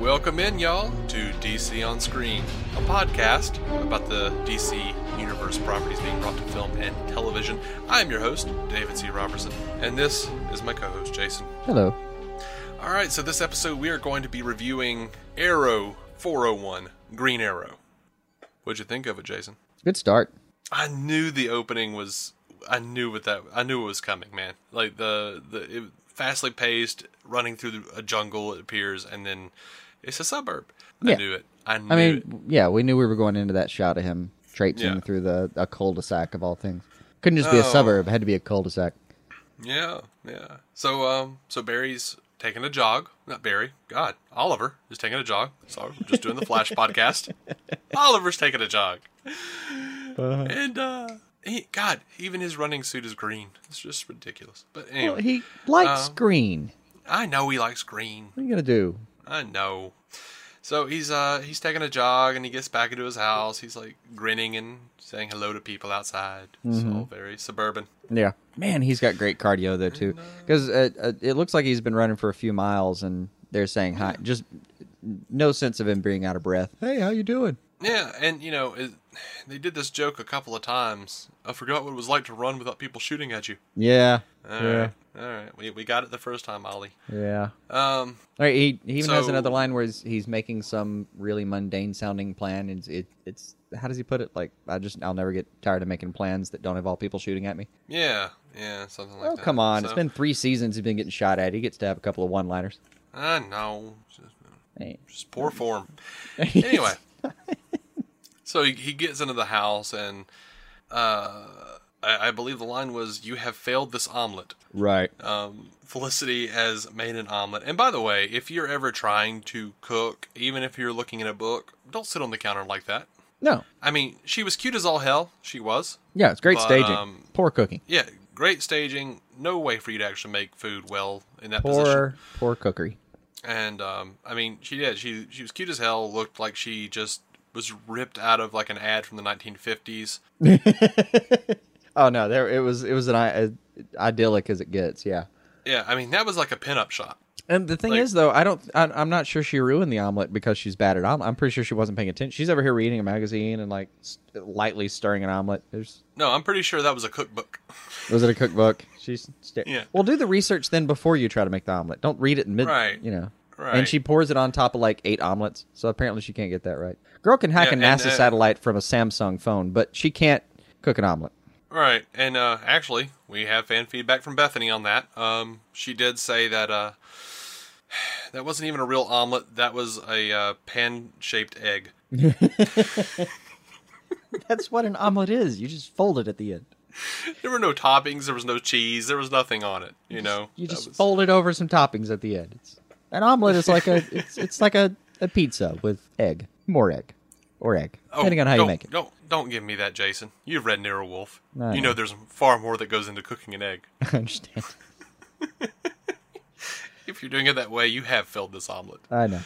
Welcome in, y'all, to DC on Screen, a podcast about the DC Universe properties being brought to film and television. I'm your host, David C. Robertson, and this is my co host, Jason. Hello. All right, so this episode we are going to be reviewing Arrow 401 Green Arrow. What'd you think of it, Jason? Good start. I knew the opening was. I knew what that. I knew it was coming, man. Like the the it, fastly paced, running through a jungle. It appears, and then it's a suburb. I knew it. I knew I mean, it. yeah, we knew we were going into that shot of him traipsing Yeah. through the a cul-de-sac of all things. Couldn't just be a Oh. suburb; it had to be a cul-de-sac. Yeah, yeah. So um, so Barry's taking a jog. Not Barry. God, Oliver is taking a jog. Sorry, we're just doing the Flash podcast. Oliver's taking a jog, and uh, he, God, even his running suit is green. It's just ridiculous. But anyway, Well, he likes Um, green. I know he likes green. What are you gonna do? I know. So he's uh he's taking a jog and he gets back into his house. He's like grinning and saying hello to people outside. It's all very suburban. Yeah, man, he's got great cardio though too. Because uh, uh, it looks like he's been running for a few miles, and they're saying hi. Just no sense of him being out of breath. Hey, how you doing? Yeah, and you know, it, they did this joke a couple of times. I forgot what it was like to run without people shooting at you. Yeah, All yeah, right, all right. We we got it the first time, Ollie. yeah. Um, All right, he, he even has another line where he's, he's making some really mundane sounding plan. And it's, it, it's how does he put it? Like I just I'll never get tired of making plans that don't involve people shooting at me. yeah, yeah, something like Oh that. come on! It's been three seasons he's been getting shot at. He gets to have a couple of one liners. I know, just, Hey. just poor form. anyway, so he, he gets into the house and uh, I, I believe the line was, "You have failed this omelet." right? um, Felicity has made an omelet. And by the way, if you're ever trying to cook, even if you're looking at a book, don't sit on the counter like that. No, I mean, she was cute as all hell. She was. yeah, it's great But, staging. um, poor cooking. Yeah, great staging. No way for you to actually make food well in that Poor position. poor cookery. And um, I mean, she did. She she was cute as hell. Looked like she just was ripped out of like an ad from the 1950s. Oh no, there it was. It was an I- uh, idyllic as it gets. Yeah. Yeah, I mean that was like a pinup shot. And the thing Like- is, though, I don't. I, I'm not sure she ruined the omelet because she's bad at omelet. I'm pretty sure she wasn't paying attention. She's over here reading a magazine and like s- lightly stirring an omelet. There's No, I'm pretty sure that was a cookbook. was it a cookbook? She's sta- Yeah. Well, do the research then before you try to make the omelet. Don't read it in mid. Right. You know. Right. And she pours it on top of like eight omelets. So apparently she can't get that right. Girl can hack Yeah, a and, NASA uh, satellite from a Samsung phone, but she can't cook an omelet. Right, and uh, actually, we have fan feedback from Bethany on that. Um, she did say that uh, that wasn't even a real omelet; that was a uh, pan-shaped egg. That's what an omelet is. You just fold it at the end. There were no toppings, there was no cheese, there was nothing on it. You know, You just was- fold it over some toppings at the end. It's, an omelet is like a it's it's like a, a pizza with egg, more egg, or egg, Oh, depending on how you make it. Don't don't give me that, Jason. You've read Nero Wolfe. I you know. know there's far more that goes into cooking an egg. I understand. If you're doing it that way, you have filled this omelet. I know.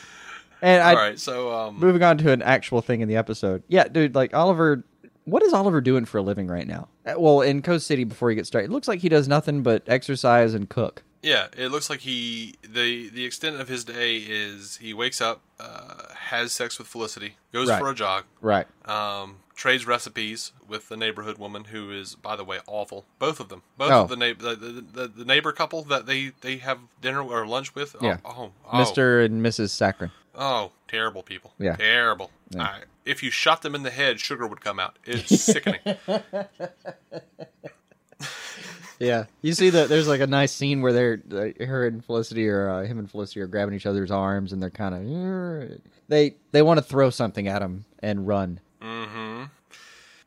And I All right, so um, moving on to an actual thing in the episode. Yeah, dude, like Oliver. What is Oliver doing for a living right now? Uh, Well, in Coast City, before he gets started, it looks like he does nothing but exercise and cook. Yeah, it looks like he the the extent of his day is he wakes up, uh, has sex with Felicity, goes Right. for a jog, Right. um, trades recipes with the neighborhood woman who is, by the way, awful. Both of them, both Oh. of the, neigh- the, the, the the neighbor couple that they they have dinner or lunch with. Yeah. Oh, oh, oh, Mr. and Mrs. Saccharin. Oh, terrible people. Yeah. terrible. I, if you shot them in the head, sugar would come out. It's sickening. Yeah, you see that there's like a nice scene where they're like, her and Felicity or uh, him and Felicity are grabbing each other's arms and they're kind of they they want to throw something at him and run. mm-hmm.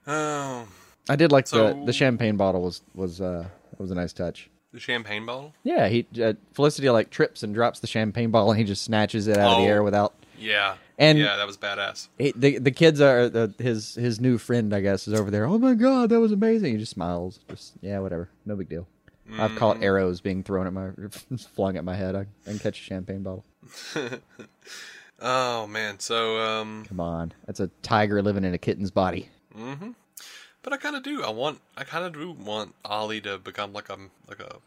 Oh, I did like So- the the champagne bottle was was uh was a nice touch. the champagne bottle. Yeah, he uh, Felicity like trips and drops the champagne bottle and he just snatches it out of the Oh. air without. Yeah, And- yeah, that was badass. He, the the kids are the, his his new friend I guess is over there. Oh my god, that was amazing! He just smiles. Just yeah, whatever, no big deal. I've Mm. caught arrows being thrown at my flung at my head. I, I can catch a champagne bottle. Oh man, so um, Come on, that's a tiger living in a kitten's body. hmm But I kind of do. I want. I kind of do want Ollie to become like a like a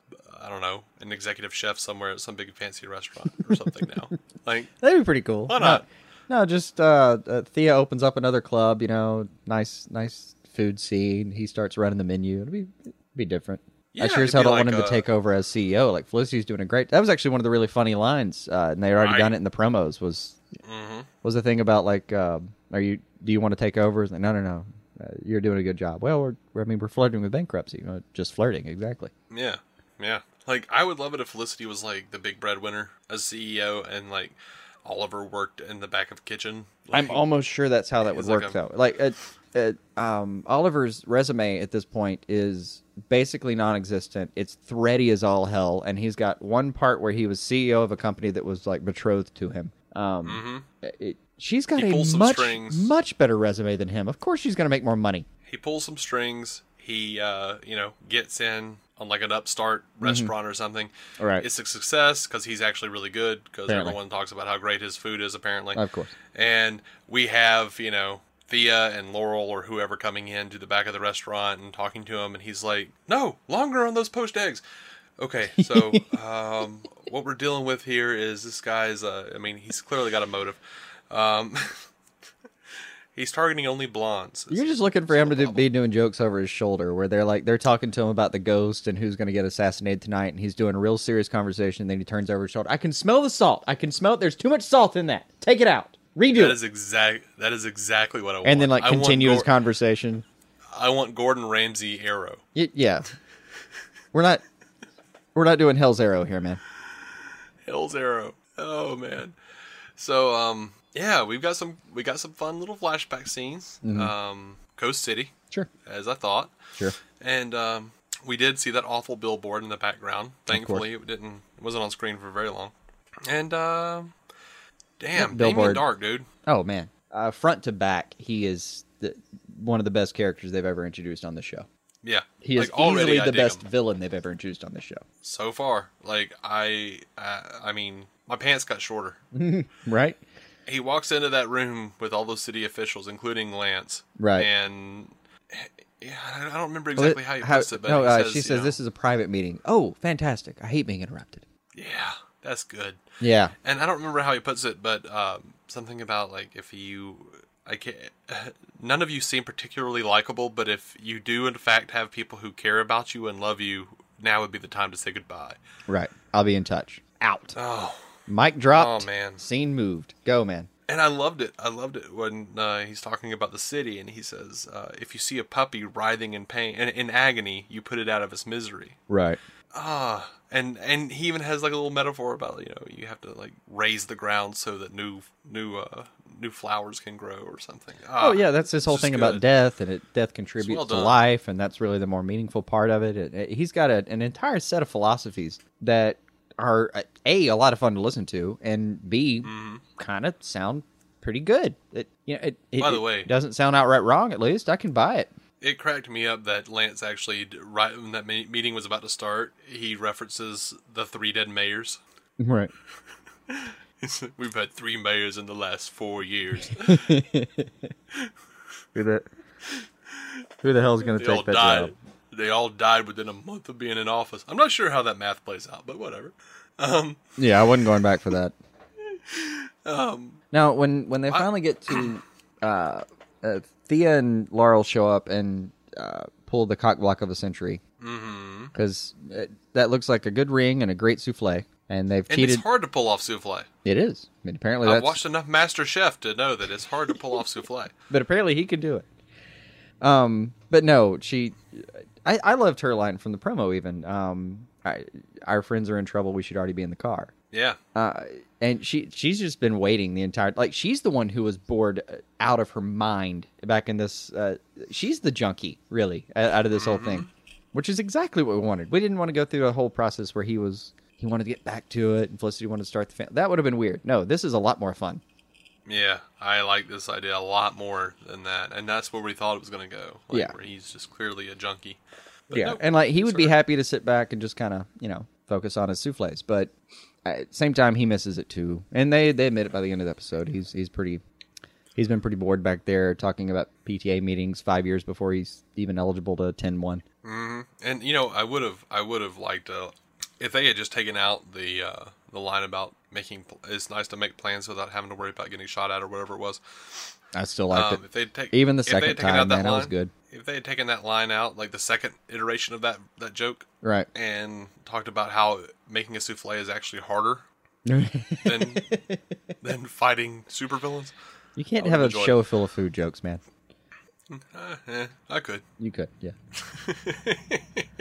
I don't know an executive chef somewhere at some big fancy restaurant or something now. Like, That'd be pretty cool. Why No- not? No, just uh, uh, Thea opens up another club. You know, nice, nice food scene. He starts running the menu. It'd be it'd be different. Yeah, I sure as hell don't like want him a- to take over as CEO. Like Felicity's doing a great. That was actually one of the really funny lines, uh, and they already Right. done it in the promos. Was mhm. was the thing about like, um, are you? Do you want to take over? Like, no, no, no. Uh, you're doing a good job. Well, we're, we're- I mean, we're flirting with bankruptcy. Uh, just flirting, exactly. yeah, yeah. Like, I would love it if Felicity was like the big breadwinner as CEO, and like Oliver worked in the back of the kitchen. Like, I'm almost sure that's how that would It's like work, a- though. Like, it, it, um, Oliver's resume at this point is basically non-existent. It's thready as all hell, and he's got one part where he was CEO of a company that was like betrothed to him. Um, it- she's got Mm-hmm. He a much much better resume than him. Of course, she's going to make more money. he pulls some strings. He, uh, you know, gets in on like an upstart restaurant or something. Mm-hmm. Right. It's a success because he's actually really good because everyone talks about how great his food is, apparently. Of course. And we have, you know, Thea and Laurel or whoever coming in to the back of the restaurant and talking to him. And he's like, no, longer on those poached eggs. Okay, so um, what we're dealing with here is this guy's, uh, I mean, he's clearly got a motive. Um, he's targeting only blondes. You're just looking for him to do, be doing jokes over his shoulder, where they're like they're talking to him about the ghost and who's going to get assassinated tonight, and he's doing a real serious conversation. And Then he turns over his shoulder. I can smell the salt. I can smell it. There's too much salt in that. Take it out. Redo That it. is exact. That is exactly what I want. and then like continue his conversation. I want Gordon Ramsay arrow. Y- yeah, we're not we're not doing Hell's Arrow here, man. Hell's arrow. Oh man. So um yeah, we've got some we got some fun little flashback scenes. Mm-hmm. Um Coast City, Sure, as I thought. sure. And um we did see that awful billboard in the background. Thankfully it didn't it wasn't on screen for very long. And um damn, That Damien Darhk, dude. Oh man, uh, front to back, he is the, one of the best characters they've ever introduced on the show. Yeah. He is like, easily the best him. villain they've ever introduced on the show. so far. Like I I, I mean, my pants got shorter. Right? He walks into that room with all those city officials, including Lance. Right. And yeah, I don't remember exactly how he How- puts it, but no, he uh, says, she says know, this is a private meeting. Oh, fantastic! I hate being interrupted. Yeah, that's good. Yeah, And I don't remember how he puts it, but um, something about like if you, I can't. None of you seem particularly likable, but if you do in fact have people who care about you and love you, now would be the time to say goodbye. right. I'll be in touch. Out. Oh, Mic dropped. Oh, man. Scene moved. Go, man. And I loved it. I loved it when uh, he's talking about the city, and he says, uh, "If you see a puppy writhing in pain and in agony, you put it out of its misery." Right. Ah, and and he even has like a little metaphor about you know you have to like raise the ground so that new new uh new flowers can grow or something. Ah, Oh yeah, that's this whole thing just about death, and it, death contributes well to life, and that's really the more meaningful part of it. It- it- he's got a, an entire set of philosophies that are uh, a a lot of fun to listen to, and b Mm-hmm. kind of sound pretty good. It you know it, it, By the it way- doesn't sound outright wrong. At least I can buy it. It cracked me up that Lance actually right when that meeting was about to start, he references the three dead mayors. Right. We've had three mayors in the last four years. Who the who the hell's going to take that died. job? They all died within a month of being in office. I'm not sure how that math plays out, but whatever. Um, Yeah, I wasn't going back for that. um, Now, when when they finally get to uh, uh, Thea and Laurel show up and uh, pull the cock block of a century, because that looks like a good ring and a great souffle, and they've and cheated. it's hard to pull off souffle. It is. I mean, apparently I've that's. watched enough Master Chef to know that it's hard to pull off souffle. but apparently he can do it. Um, but no, she. I, I loved her line from the promo. Even um, I, our friends are in trouble. We should already be in the car. Yeah, uh, and she she's just been waiting the entire like she's the one who was bored out of her mind back in this uh, she's the junkie really out of this whole thing which is exactly what we wanted we didn't want to go through a whole process where he was he wanted to get back to it and felicity wanted to start the family that would have been weird no this is a lot more fun yeah. I like this idea a lot more than that, and that's where we thought it was going to go. Like, Yeah. where he's just clearly a junkie. But yeah nope, and like he would be happy to sit back and just kind of you know focus on his souffles but at the same time he misses it too and they they admit it by the end of the episode he's he's pretty he's been pretty bored back there talking about pta meetings five years before he's even eligible to attend one And you know, I would have, I would have liked a, if they had just taken out the uh, the line about making it's nice to make plans without having to worry about getting shot at or whatever it was. I still liked Um, if they'd take Even the they second taken time, out that man, that was good. If they had taken that line out, like the second iteration of that that joke. Right. and talked about how making a souffle is actually harder than than fighting supervillains, You can't have a show full of food jokes, man. uh, eh, I could. You could, yeah.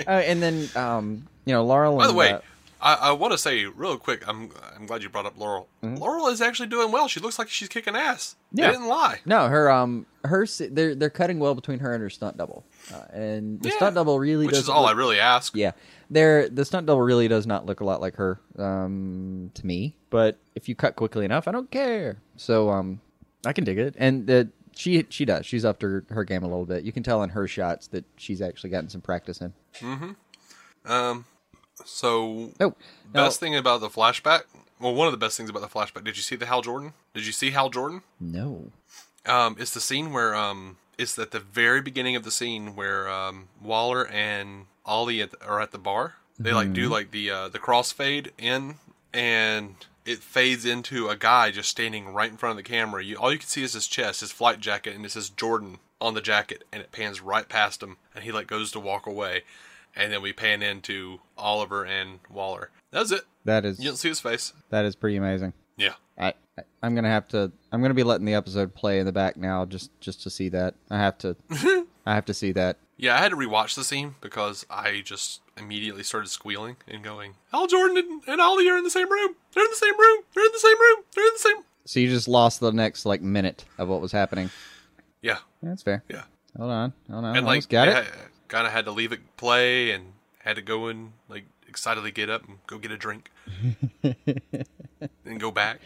uh, and then, um, you know, Laurel. By the and, way, uh, I, I want to say real quick. I'm I'm glad you brought up Laurel. Laurel is actually doing well. She looks like she's kicking ass. They Yeah. didn't lie. no, her, um, her, they're they're cutting well between her and her stunt double, uh, and the Yeah. stunt double really Which does is all I really ask. Yeah, there the stunt double really does not look a lot like her um, to me. But if you cut quickly enough, I don't care. So um, I can dig it, and the, she she does. She's upped her, her game a little bit. You can tell in her shots that she's actually gotten some practice in. Um. So Oh, now- best thing about the flashback. Well, one of the best things about the flashback. Did you see the Hal Jordan? Did you see Hal Jordan? no, Um, it's the scene where um, it's at the very beginning of the scene where um, Waller and Ollie at the, are at the bar. They like do like the uh, the crossfade in, and it fades into a guy just standing right in front of the camera. You all you can see is his chest, his flight jacket, and it says Jordan on the jacket, and it pans right past him, and he like goes to walk away, and then we pan into Oliver and Waller. That's it. that is You don't see his face. that is pretty amazing. Yeah. I I- I'm gonna have to. I'm gonna be letting the episode play in the back now, just just to see that. I have to. I have to see that. Yeah, I had to rewatch the scene because I just immediately started squealing and going, Hal Jordan and, and Ollie are in the same room. They're in the same room. They're in the same room. They're in the same. So you just lost the next like minute of what was happening. Yeah, That's fair. yeah. Hold on, hold on. and like, Almost got it. Kind of had to leave it play and had to go and like excitedly get up and go get a drink and go back.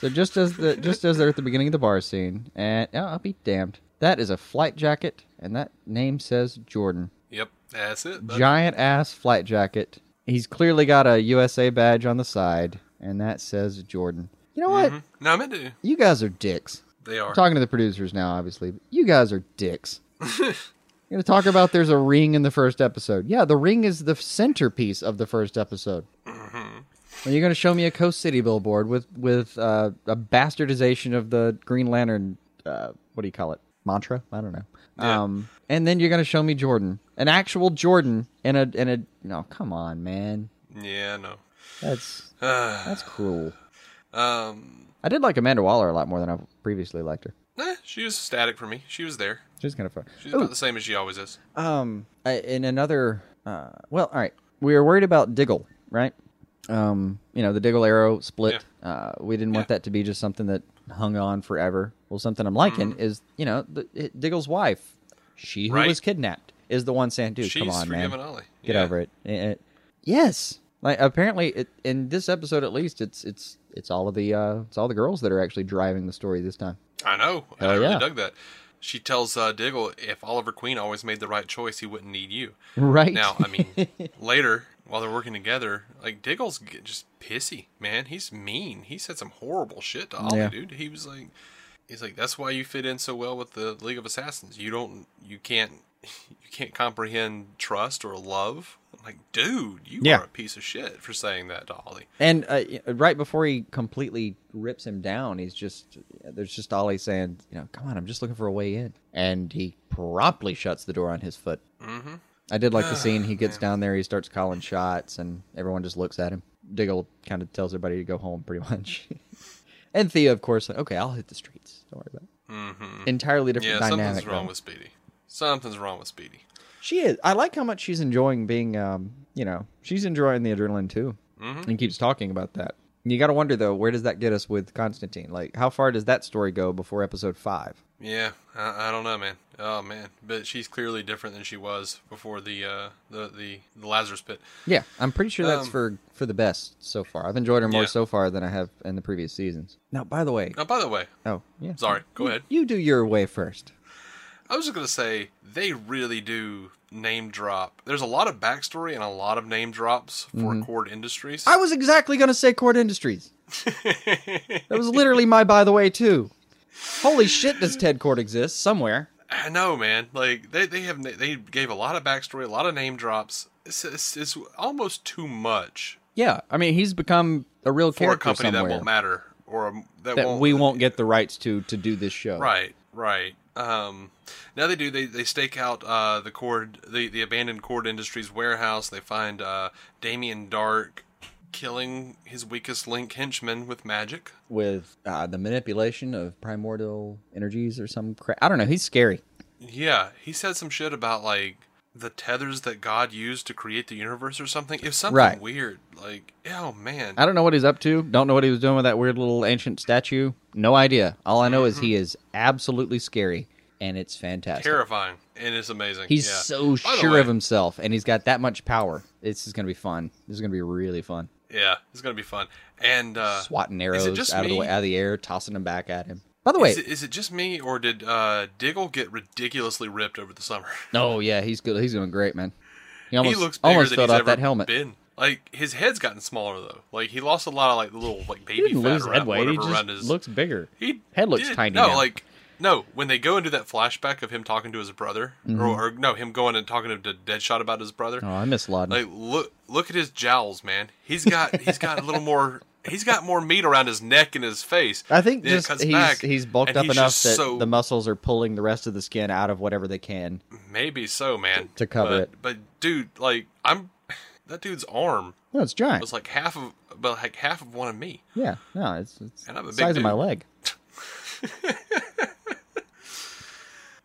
So just as the just as they're at the beginning of the bar scene, and oh, I'll be damned. That is a flight jacket, and that name says Jordan. Yep, that's it. bud. Giant ass flight jacket. He's clearly got a USA badge on the side, and that says Jordan. You know what? Mhm. No, I meant to. You guys are dicks. They are. I'm talking to the producers now, obviously. You guys are dicks. You're gonna talk about there's a ring in the first episode. Yeah, the ring is the centerpiece of the first episode. Are you going to show me a Coast City billboard with with uh, a bastardization of the Green Lantern? Uh, what do you call it? Mantra? I don't know. Yeah. Um, and then you're going to show me Jordan, an actual Jordan, in a in a. No, come on, man. yeah, no. That's that's cruel. um, I did like Amanda Waller a lot more than I previously liked her. eh, she was static for me. She was there. She's kind of fun. She's Ooh, about the same as she always is. Um, I- in another, uh, well, all right, we were worried about Diggle, right? Um, you know, the Diggle arrow split. Uh, we didn't want that to be just something that hung on forever. Well, something I'm liking is, you know, the, it, Diggle's wife, she who Right. was kidnapped, is the one saying, "Dude, She's come on, man, Ollie. get Yeah. over it." Eh, eh. yes, like apparently, it, in this episode at least, it's it's it's all of the uh, it's all the girls that are actually driving the story this time. I know. I Hell really yeah. dug that. She tells uh, Diggle if Oliver Queen always made the right choice, he wouldn't need you. Right Now, I mean, later while they're working together, like Diggle's just pissy, man. He's mean. He said some horrible shit to Ollie, Yeah. dude. He was like, he's like, that's why you fit in so well with the League of Assassins. You don't, you can't, you can't comprehend trust or love. I'm like, dude, you Yeah. are a piece of shit for saying that to Ollie. And uh, right before he completely rips him down, he's just there's just Ollie saying, you know, come on, I'm just looking for a way in, and he promptly shuts the door on his foot. Mm-hmm. I did like the scene. He gets down there, he starts calling shots, and everyone just looks at him. Diggle kind of tells everybody to go home, pretty much. and Thea, of course, like, okay, I'll hit the streets. Don't worry about it. Mm-hmm. Entirely different Yeah, dynamic. something's wrong though. with Speedy. Something's wrong with Speedy. She is. I like how much she's enjoying being, um, you know, she's enjoying the adrenaline too, Mhm. and keeps talking about that. You got to wonder though, where does that get us with Constantine? Like, how far does that story go before episode five? Yeah, I, I don't know, man. Oh man, but she's clearly different than she was before the uh, the, the the Lazarus pit. Yeah, I'm pretty sure that's Um, for for the best so far. I've enjoyed her more Yeah. so far than I have in the previous seasons. Now, by the way, Oh, by the way, oh yeah, sorry. Go ahead. you do your way first. I was just gonna say they really do name drop. There's a lot of backstory and a lot of name drops for mm-hmm. Kord Industries. I was exactly going to say Kord Industries. that was literally my by the way too. Holy shit, does Ted Kord exist somewhere? I know, man. Like they they have they gave a lot of backstory, a lot of name drops. It's it's, it's almost too much Yeah, I mean he's become a real for a character company that won't matter or that, that won't, we won't get the rights to to do this show. Right, right. Um, now they do. They they stake out uh, the cord, the the abandoned Kord Industries warehouse. They find uh, Damien Darhk killing his weakest link henchman with magic. With uh, the manipulation of primordial energies or some crap. I don't know. He's scary. Yeah, he said some shit about like the tethers that God used to create the universe or something. Was something Right. weird. Like, oh man. I don't know what he's up to. Don't know what he was doing with that weird little ancient statue. No idea. All I know is he is absolutely scary, and it's fantastic. Terrifying, and it's amazing. He's yeah. so By sure way- of himself, and he's got that much power. This is going to be fun. This is going to be really fun. Yeah, it's gonna be fun. And uh, Swatting is arrows it just out of the way, out of the air, tossing them back at him. By the way, Is it, is it just me, or did uh, Diggle get ridiculously ripped over the summer? oh yeah, he's good. He's doing great, man. He almost he looks almost filled he's out that helmet. been. Like his head's gotten smaller though. Like he lost a lot of like the little like baby He didn't fat lose around, head weight. He just his. looks bigger. he head looks did- tiny No, now. like no. When they go into that flashback of him talking to his brother, Mm-hmm. or, or no, him going and talking to Deadshot about his brother. Oh, I miss Lawton. Like look, look at his jowls, man. He's got he's got a little more. He's got more meat around his neck and his face. I think just he's back, he's bulked up he's enough that so- the muscles are pulling the rest of the skin out of whatever they can. Maybe so, man. To cover but, it. But dude, like I'm, that dude's arm No, it's giant. was like half of, but like half of one of me. Yeah, no, it's, it's And I'm a the big size of my leg.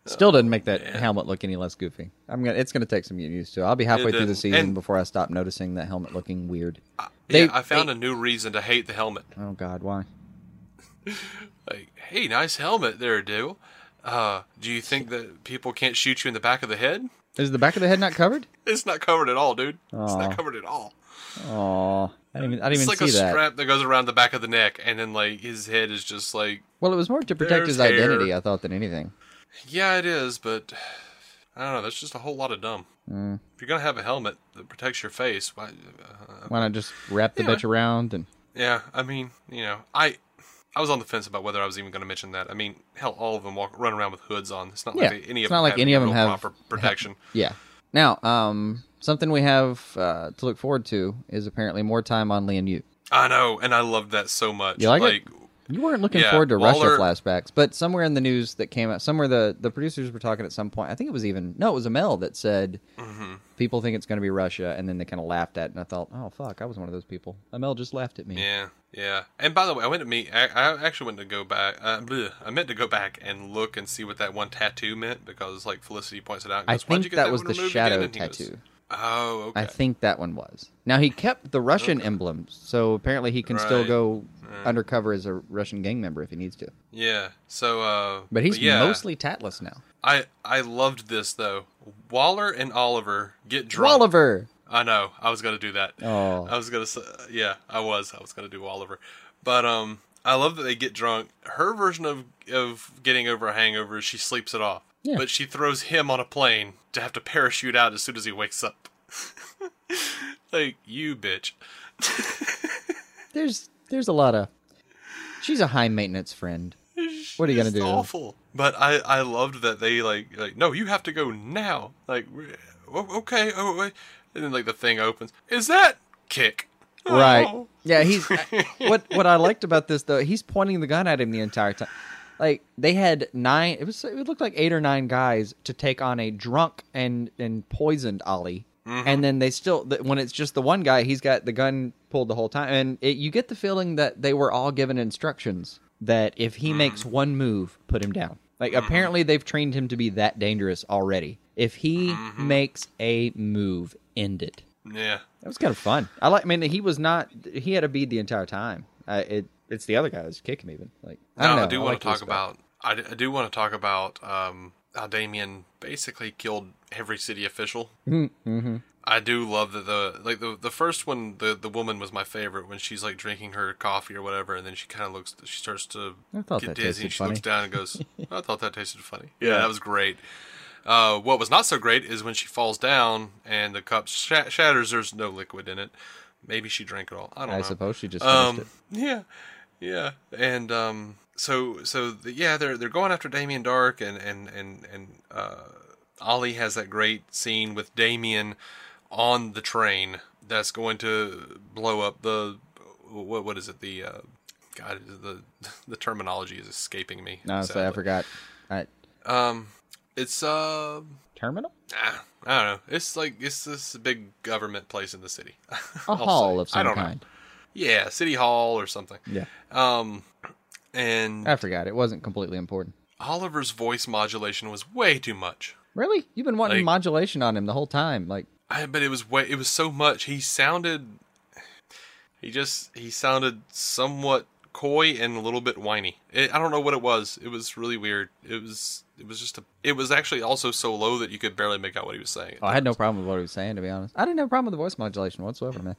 Still doesn't make that helmet look any less goofy. I'm gonna. It's gonna take some getting used to. I'll be halfway through the season And- before I stop noticing that helmet looking weird. They, They- yeah, I found they- a new reason to hate the helmet. Oh God, why? Like, hey, nice helmet there, dude. Uh, do you think that people can't shoot you in the back of the head? Is the back of the head not covered? It's not covered at all, dude. It's not covered at all. Oh, I didn't even. I didn't It's even like see a strap that goes around the back of the neck, and then like his head is just like, Well, it was more to protect his identity, hair. I thought, than anything. Yeah, it is, but I don't know. That's just a whole lot of dumb. Mm. If you're gonna have a helmet that protects your face, why? Uh, Why not just wrap the bitch around and? Yeah, I mean, you know, I I was on the fence about whether I was even going to mention that. I mean, hell, all of them walk run around with hoods on. It's not Yeah, like they, any it's of not them like have any of them have- proper protection. Yeah. Now, um, something we have uh, to look forward to is apparently more time on Lian Yu. I know, and I loved that so much. You like it? You weren't looking Yeah, forward to Waller- Russia flashbacks, but somewhere in the news that came out, somewhere the, the producers were talking at some point. I think it was even no, it was Amell that said Mm-hmm. people think it's going to be Russia, and then they kind of laughed at, it, and I thought, oh fuck, I was one of those people. Amell just laughed at me. Yeah, yeah. And by the way, I went to meet. I, I actually went to go back. Uh, bleh, I meant to go back and look and see what that one tattoo meant because, like Felicity points it out. and I goes, you think get that was the shadow again?" And he goes, tattoo. Oh, okay. I think that one was. Now he kept the Russian emblems, so apparently he can still Right. go undercover as a Russian gang member if he needs to. yeah. So, uh, But he's yeah, mostly tatless now. I I loved this though. Waller and Oliver get drunk. Walliver. I know. I was gonna do that. Oh. I was gonna say, yeah, I was. I was gonna do Oliver, but um, I love that they get drunk. Her version of of getting over a hangover is she sleeps it off, Yeah. but she throws him on a plane to have to parachute out as soon as he wakes up. like you, bitch. There's there's a lot of. She's a high maintenance friend. What are you gonna do? Awful. But I I loved that they like like no, you have to go now. Like okay, oh wait, and then like the thing opens. Is that kick? Right. Oh. Yeah, he's what what I liked about this though, he's pointing the gun at him the entire time. Like they had nine it was it looked like eight or nine guys to take on a drunk and and poisoned Ollie. Mm-hmm. And then they still when it's just the one guy, he's got the gun pulled the whole time and it, you get the feeling that they were all given instructions that if he makes Mm-hmm. one move, put him down. Like apparently they've trained him to be that dangerous already. If he Mm-hmm. makes a move, end it. Yeah. That was kind of fun. I like. I mean, he was not. He had a bead the entire time. Uh, it. It's the other guy who's kicking him even. Like I No, don't know. I do want like to talk his stuff. about. I, d- I do want to talk about um, how Damien basically killed every city official. Mm-hmm. I do love that the like the the first one. The the woman was my favorite when she's like drinking her coffee or whatever, and then she kind of looks. She starts to I thought get that dizzy. tasted and She looks funny. down and goes, "I thought that tasted funny." Yeah, that was great. Uh, what was not so great is when she falls down and the cup sh- shatters. There's no liquid in it. Maybe she drank it all. I don't I know. I suppose she just finished Um, it. yeah, Yeah, and um, so so the, yeah, they're they're going after Damien Darhk, and and and and uh, Ollie has that great scene with Damien on the train that's going to blow up the what what is it the uh, God the the terminology is escaping me. No, so I forgot. I, Um, it's uh, terminal? ah, I don't know. It's like it's this big government place in the city. A I'll hall say. of I some don't know. Yeah, city hall or something. Yeah. Um, and I forgot. It wasn't completely important. Oliver's voice modulation was way too much. Really? You've been wanting Like- modulation on him the whole time. Like, I, but it was way it was so much. He sounded he just he sounded somewhat coy and a little bit whiny. It, I don't know what it was. It was really weird. It was it was just a it was actually also so low that you could barely make out what he was saying. oh, I had no problem with what he was saying, to be honest. I didn't have a problem with the voice modulation whatsoever, man.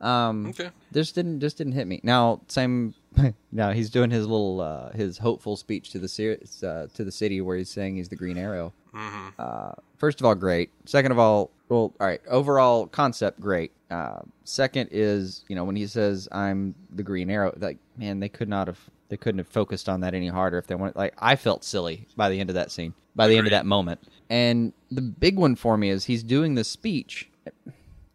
Um, Okay. just didn't just didn't hit me. Now, same. now he's doing his little uh, his hopeful speech to the ser- uh, to the city where he's saying he's the Green Arrow. Mm-hmm. Uh, first of all, great. Second of all, well, all right. Overall concept, great. Uh, second is you know when he says I'm the Green Arrow, like man, they could not have they couldn't have focused on that any harder if they wanted. Like I felt silly by the end of that scene, by the end of that moment. And the big one for me is he's doing the speech.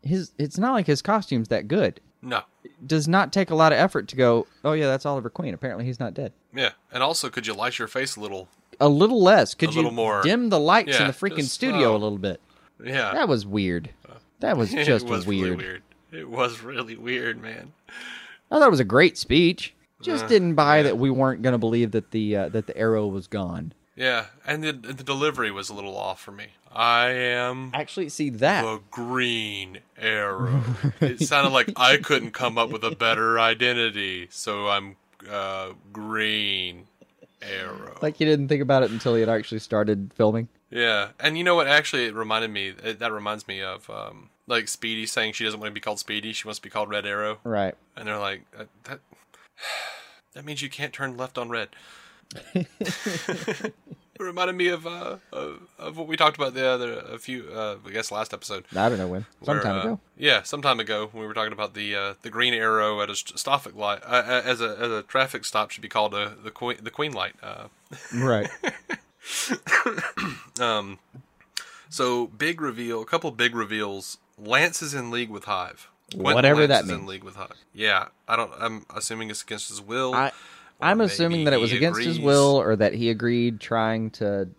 His it's not like his costume's that good. No. Does not take a lot of effort to go. Oh yeah, that's Oliver Queen. Apparently he's not dead. Yeah. And also could you light your face a little A little less. Could you more. dim the lights in the freaking just- studio oh. a little bit? Yeah. That was weird. That was it just was weird. really weird. It was really weird, man. I thought it was a great speech. Just Uh, didn't buy yeah. that we weren't going to believe that the uh, that the arrow was gone. Yeah, and the the delivery was a little off for me. I am Actually, see that. the Green Arrow. It sounded like I couldn't come up with a better identity, so I'm uh, Green Arrow. like you didn't think about it until he had actually started filming. yeah, and you know what? Actually, it reminded me. It, that reminds me of um, like Speedy saying she doesn't want to be called Speedy; she wants to be called Red Arrow. Right. And they're like, uh, that. That means you can't turn left on red. reminded me of, uh, of of what we talked about the other a few uh, I guess last episode. I don't know when. Some where, time uh, ago. Yeah, some time ago when we were talking about the uh, the green arrow at a traffic light uh, uh, as a as a traffic stop should be called a, the queen the queen light. Uh, Right. um, so big reveal, a couple big reveals. Lance is in league with Hive. Quentin Whatever Lance that is in league with Hive. Yeah, I don't. I'm assuming it's against his will. I I'm assuming that it was against his will or that he agreed trying to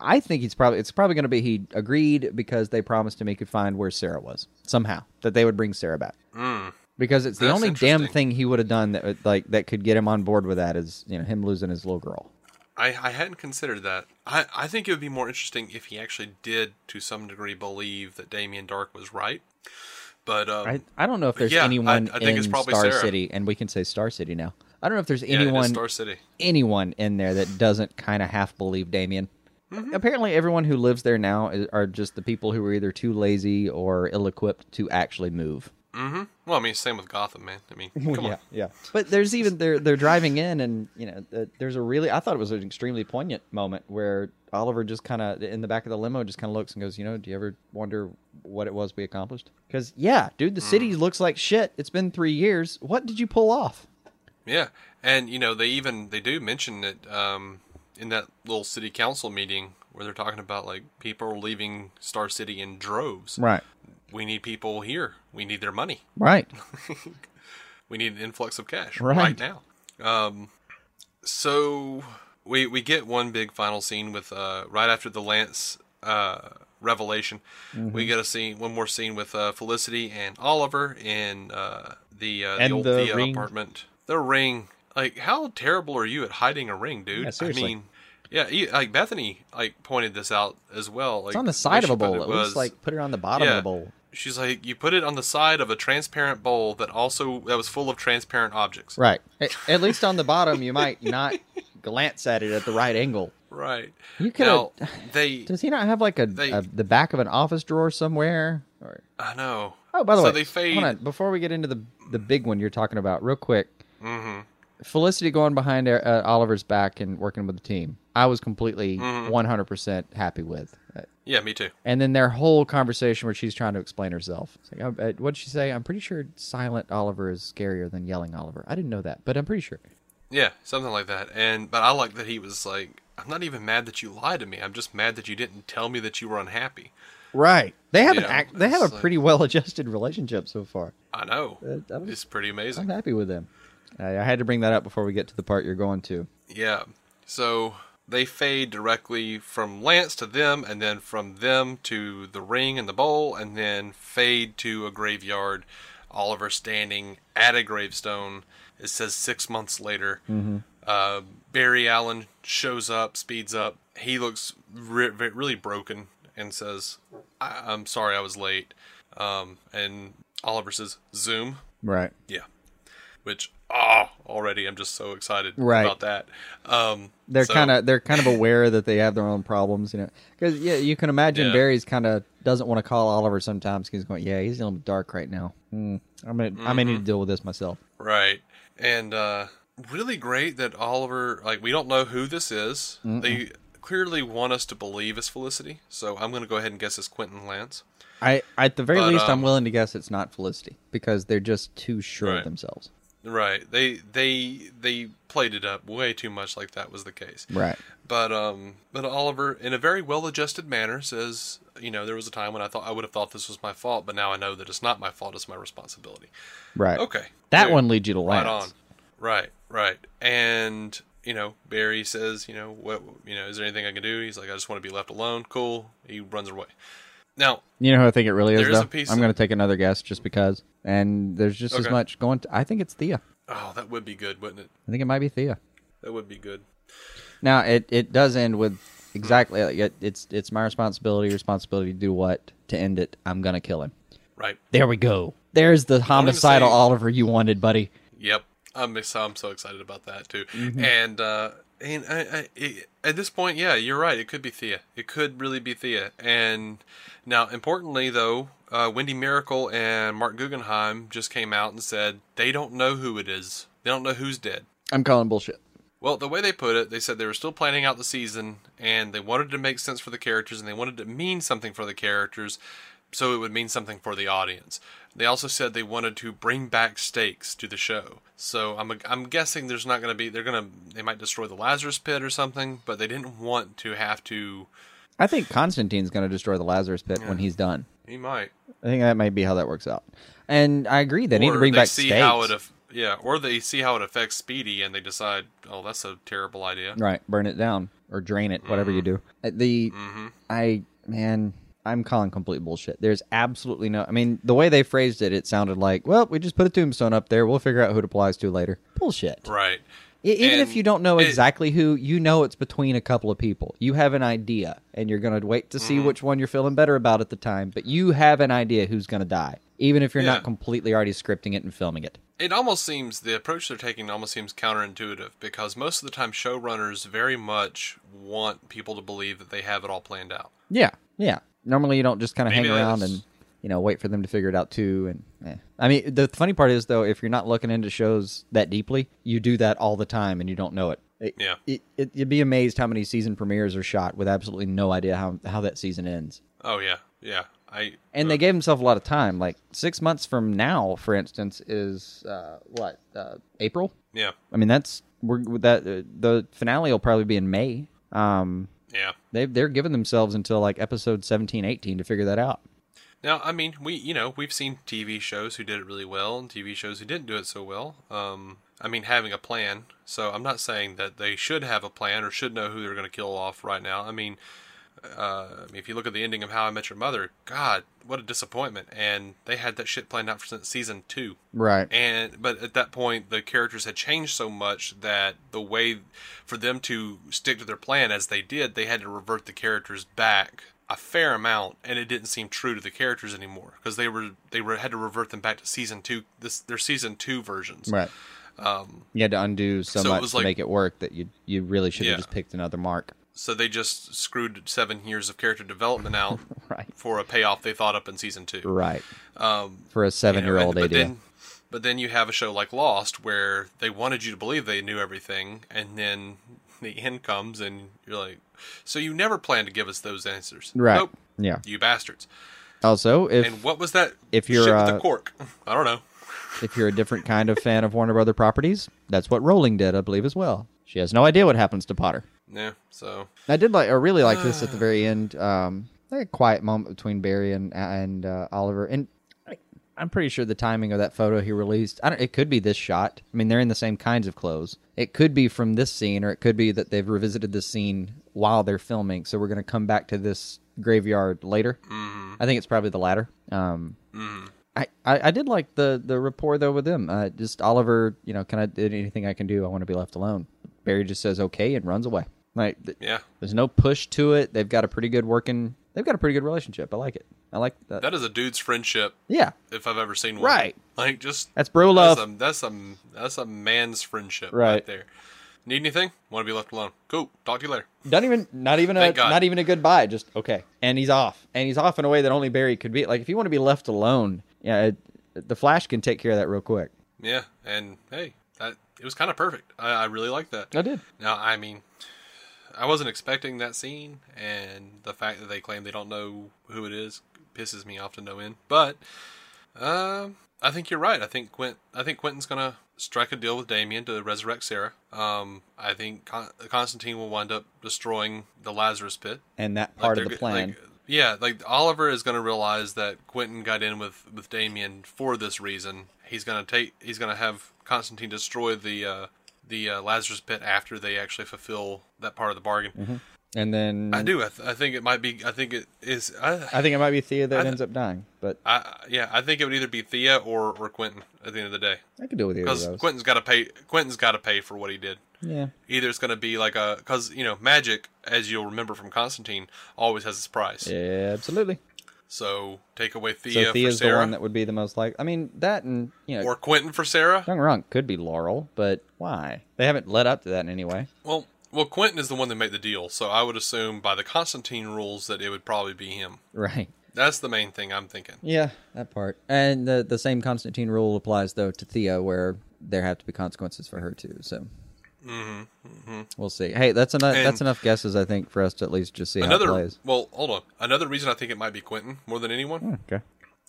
I think he's probably it's probably going to be he agreed because they promised him he could find where Sara was somehow that they would bring Sara back. Mm. Because it's the That's only damn thing he would have done that like that could get him on board with that is, you know, him losing his little girl. I, I hadn't considered that. I, I think it would be more interesting if he actually did, to some degree, believe that Damien Darhk was right. But um, I I don't know if there's yeah, anyone I think it's in probably Star Sara. City and we can say Star City now. I don't know if there's yeah, anyone Star City. anyone in there that doesn't kind of half believe Damien. Mm-hmm. Apparently, everyone who lives there now is, are just the people who are either too lazy or ill-equipped to actually move. Mm-hmm. Well, I mean, same with Gotham, man. I mean, come on. yeah. But there's even they're they're driving in, and you know, there's a really I thought it was an extremely poignant moment where Oliver just kind of in the back of the limo just kind of looks and goes, you know, do you ever wonder what it was we accomplished? Because yeah, dude, the Mm. city looks like shit. It's been three years. What did you pull off? Yeah, and you know they even they do mention it um, in that little city council meeting where they're talking about like people are leaving Star City in droves. Right. We need people here. We need their money. Right. We need an influx of cash Right. right, now. Um, so we we get one big final scene with uh, right after the Lance uh, revelation. Mm-hmm. We get a scene, one more scene with uh, Felicity and Oliver in uh, the uh, the And old the Thea ring. apartment. The ring, like how terrible are you at hiding a ring, dude? Yeah. I mean. Yeah, like Bethany, like pointed this out as well. Like It's on the side of a bowl. it was- like put it on the bottom of Yeah. the bowl. She's like, you put it on the side of a transparent bowl that also that was full of transparent objects. Right. At, at least on the bottom, you might not glance at it at the right angle. Right. You could Now they, Does he not have like a, They- a the back of an office drawer somewhere? Or I know. oh, by the so way, they fade. on. Before we get into the the big one you're talking about, real quick, hmm Felicity going behind uh, Oliver's back and working with the team, I was completely Mm-hmm. 100% happy with. Uh, Yeah, me too. And then their whole conversation where she's trying to explain herself. Like, uh, what'd she say? I'm pretty sure silent Oliver is scarier than yelling Oliver. I didn't know that, but I'm pretty sure. Yeah, something like that. And but I like that he was like, I'm not even mad that you lied to me. I'm just mad that you didn't tell me that you were unhappy. Right. They have an Yeah, act. They have a it's like- pretty well adjusted relationship so far. I know. Uh, It's pretty amazing. I'm happy with them. I, had to bring that up before we get to the part you're going to. Yeah. So they fade directly from Lance to them, and then from them to the ring and the bowl, and then fade to a graveyard. Oliver standing at a gravestone. It says six months later. Uh, Barry Allen shows up, speeds up. He looks re- re- really broken and says, I- "I'm sorry, I was late." Um, and Oliver says, "Zoom." Right. Yeah. Which oh, already I'm just so excited Right. about that. Um, They're so- kind of they're kind of aware that they have their own problems, you know. Because yeah, you can imagine Yeah. Barry's kind of doesn't want to call Oliver sometimes. 'cause He's going, yeah, he's a little dark right now. Hmm. I'm gonna I may need Mm-hmm. to deal with this myself. right, and uh, really great that Oliver. Like we don't know who this is. They clearly want us to believe it's Felicity. So I'm going to go ahead and guess it's Quentin Lance. I at the very But, least, I'm um, willing to guess it's not Felicity because they're just too sure Right. of themselves. Right. They they they played it up way too much like that was the case. Right. But um, but Oliver, in a very well-adjusted manner, says, you know, there was a time when I thought I would have thought this was my fault, but now I know that it's not my fault; it's my responsibility. Right. Okay, That Dude, one leads you to Lance. right on. Right, right. And you know, Barry says, you know, what, you know, is there anything I can do? He's like, I just want to be left alone. Cool. He runs away. Now, You know who I think it really is, There is though? a piece I'm of- going to take another guess just because. And there's just as Okay. much going. To, I think it's Thea. oh, that would be good, wouldn't it? I think it might be Thea. That would be good. Now it it does end with exactly like it, it's it's my responsibility responsibility to do what to end it. I'm gonna kill him. Right. There we go. There's the homicidal say- Oliver you wanted, buddy. Yep, I'm ex- I'm so excited about that too. Mm-hmm. And uh, and I, I, it, at this point, yeah, you're right. It could be Thea. It could really be Thea. And now, importantly, though, uh, Wendy Mericle and Marc Guggenheim just came out and said they don't know who it is. They don't know who's dead. I'm calling bullshit. Well, the way they put it, they said they were still planning out the season and they wanted to make sense for the characters and they wanted to mean something for the characters so it would mean something for the audience. They also said they wanted to bring back stakes to the show. So I'm I'm guessing there's not going to be they're going to they might destroy the Lazarus pit or something, but they didn't want to have to I think Constantine's gonna destroy the Lazarus pit when he's done. he might I think that might be how that works out. And I agree. They need to bring back see stakes. how it aff- yeah, or they see how it affects Speedy and they decide, "Oh, that's a terrible idea." Right, burn it down or drain it, whatever you do. Uh, The I man, I'm calling complete bullshit. There's absolutely no. I mean, the way they phrased it, it sounded like, well, we just put a tombstone up there. We'll figure out who it applies to later. Bullshit. Right. E- Even if you don't know it- exactly who, you know it's between a couple of people. You have an idea, and you're going to wait to see Mm-hmm. which one you're feeling better about at the time. But you have an idea who's going to die, even if you're Yeah. not completely already scripting it and filming it. It almost seems the approach they're taking almost seems counterintuitive because most of the time showrunners very much want people to believe that they have it all planned out. Yeah, yeah. Normally, you don't just kind of hang around and you know wait for them to figure it out too. And eh. I mean, the funny part is though, if you're not looking into shows that deeply, you do that all the time and you don't know it. It- Yeah. it, it, you'd be amazed how many season premieres are shot with absolutely no idea how how that season ends. Oh yeah, yeah. I And they gave themselves a lot of time. Like six months from now, for instance, is uh, what uh, April. yeah, I mean, that's we're that. Uh, the finale will probably be in May. Um, yeah. they they're giving themselves until like episode 17, 18 to figure that out. Now, I mean, we you know we've seen TV shows who did it really well and TV shows who didn't do it so well. Um, I mean, having a plan. So I'm not saying that they should have a plan or should know who they're going to kill off right now. I mean, uh, I mean, if you look at the ending of How I Met Your Mother, God, what a disappointment! And they had that shit planned out for since season two. Right. and but at that point the characters had changed so much that the way for them to stick to their plan as they did they had to revert the characters back a fair amount and it didn't seem true to the characters anymore because they were they were had to revert them back to season two this their season two versions Right. Um, you had to undo so, so it much was to make it work that you you really should have Yeah. just picked another mark. So they just screwed seven years of character development out Right. for a payoff they thought up in season two Right. um, For a seven year old and- but idea. Then, but then you have a show like Lost where they wanted you to believe they knew everything, and then the end comes and you're like, so you never planned to give us those answers, Right. Nope, Yeah. you bastards. Also, if and what was that? if you're, uh, the cork? I don't know. if you're a different kind of fan of Warner Brother properties, that's what Rowling did, I believe, as well. She has no idea what happens to Potter. Yeah. So I did like, I really like this at the very end. Um, like a quiet moment between Barry and and uh, Oliver, and I- I'm pretty sure the timing of that photo he released. I don't. It could be this shot. I mean, they're in the same kinds of clothes. It could be from this scene, or it could be that they've revisited this scene while they're filming. So we're going to come back to this graveyard later. Mm-hmm. I think it's probably the latter. Um, I, I, I did like the the rapport though with them. Uh, just Oliver, you know, can I do anything I can do? I want to be left alone. Barry just says okay and runs away. Like th- yeah, there's no push to it. They've got a pretty good working. They've got a pretty good relationship. I like it. I like that. that is a dude's friendship yeah, if I've ever seen one. Right. Like just that's bro love. That's a, that's a that's a man's friendship Right. right, there. Need anything? Want to be left alone? Cool. Talk to you later. Not even not even a God. not even a goodbye. Just okay, and he's off, and he's off in a way that only Barry could be. Like if you want to be left alone, yeah, it, the Flash can take care of that real quick. Yeah, and hey, that it was kind of perfect. I, I really like that. I did. Now, I mean, I wasn't expecting that scene, and the fact that they claim they don't know who it is pisses me off to no end. But um, I think you're right. I think Quint, I think Quentin's gonna strike a deal with Damien to resurrect Sara. Um, I think Con- Constantine will wind up destroying the Lazarus Pit. And that Like, part of the plan. like, yeah, like Oliver is going to realize that Quentin got in with with Damien for this reason. He's going to take. He's going to have Constantine destroy the uh, the uh, Lazarus Pit after they actually fulfill that part of the bargain. and then I do. I, th- I think it might be. I think it is. I, I think it might be Thea that I- ends up dying, but I, yeah, I think it would either be Thea or or Quentin at the end of the day I could deal with either because. Quentin's got to pay. Quentin's got to pay for what he did. yeah, Either it's going to be like a because you know magic, as you'll remember from Constantine, always has its price. yeah, absolutely. So take away Thea so for Thea's the one that would be the most like. I mean, that and you know, or Quentin for Sara. don't get me wrong, could be Laurel, but why? They haven't led up to that in any way. Well, well, Quentin is the one that made the deal, so I would assume by the Constantine rules that it would probably be him. Right. That's the main thing I'm thinking. Yeah, that part. And the the same Constantine rule applies though to Thea, where there have to be consequences for her too. So. We'll see. Hey, that's enough. Mm-hmm, And- that's enough guesses, I think, for us to at least just see how it Another, plays. well, hold on. Another reason I think it might be Quentin more than anyone. Okay.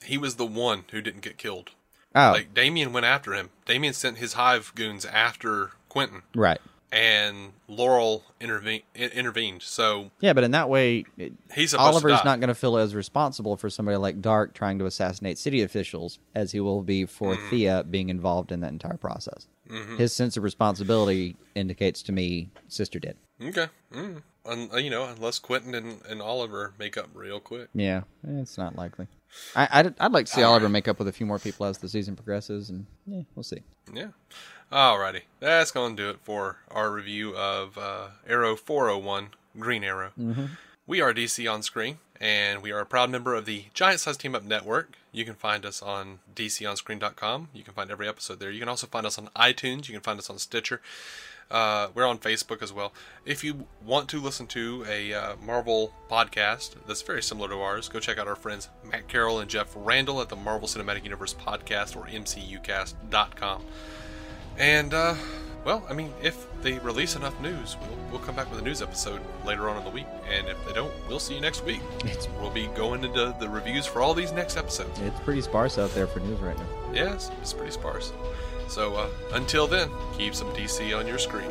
He was the one who didn't get killed. Oh, Like Damien went after him. Damien sent his hive goons after Quentin, right. and Laurel intervened. Intervened. So Yeah, but in that way, it- he's Oliver's not going to feel as responsible for somebody like Darhk trying to assassinate city officials as he will be for Mm-hmm. Thea being involved in that entire process. His sense of responsibility indicates to me sister did. Okay. Mm. Uh, you know, unless Quentin and, and Oliver make up real quick. Yeah, it's not likely. I, I'd, I'd like to see Oliver make up with a few more people as the season progresses, and yeah, we'll see. Yeah. Alrighty. That's going to do it for our review of uh, Arrow 401 Green Arrow. We are DC on Screen, and we are a proud member of the Giant Size Team Up Network. You can find us on DCOnScreen.com. You can find every episode there. You can also find us on iTunes. You can find us on Stitcher. Uh, we're on Facebook as well. If you want to listen to a uh, Marvel podcast that's very similar to ours, go check out our friends Matt Carroll and Jeff Randall at the Marvel Cinematic Universe podcast or MCUcast.com. And, uh, well, I mean, if they release enough news, we'll, we'll come back with a news episode later on in the week. And if they don't, we'll see you next week. It's We'll be going into the reviews for all these next episodes. it's pretty sparse out there for news right now. Yes, it's pretty sparse. So, uh, until then, keep some DC on your screen.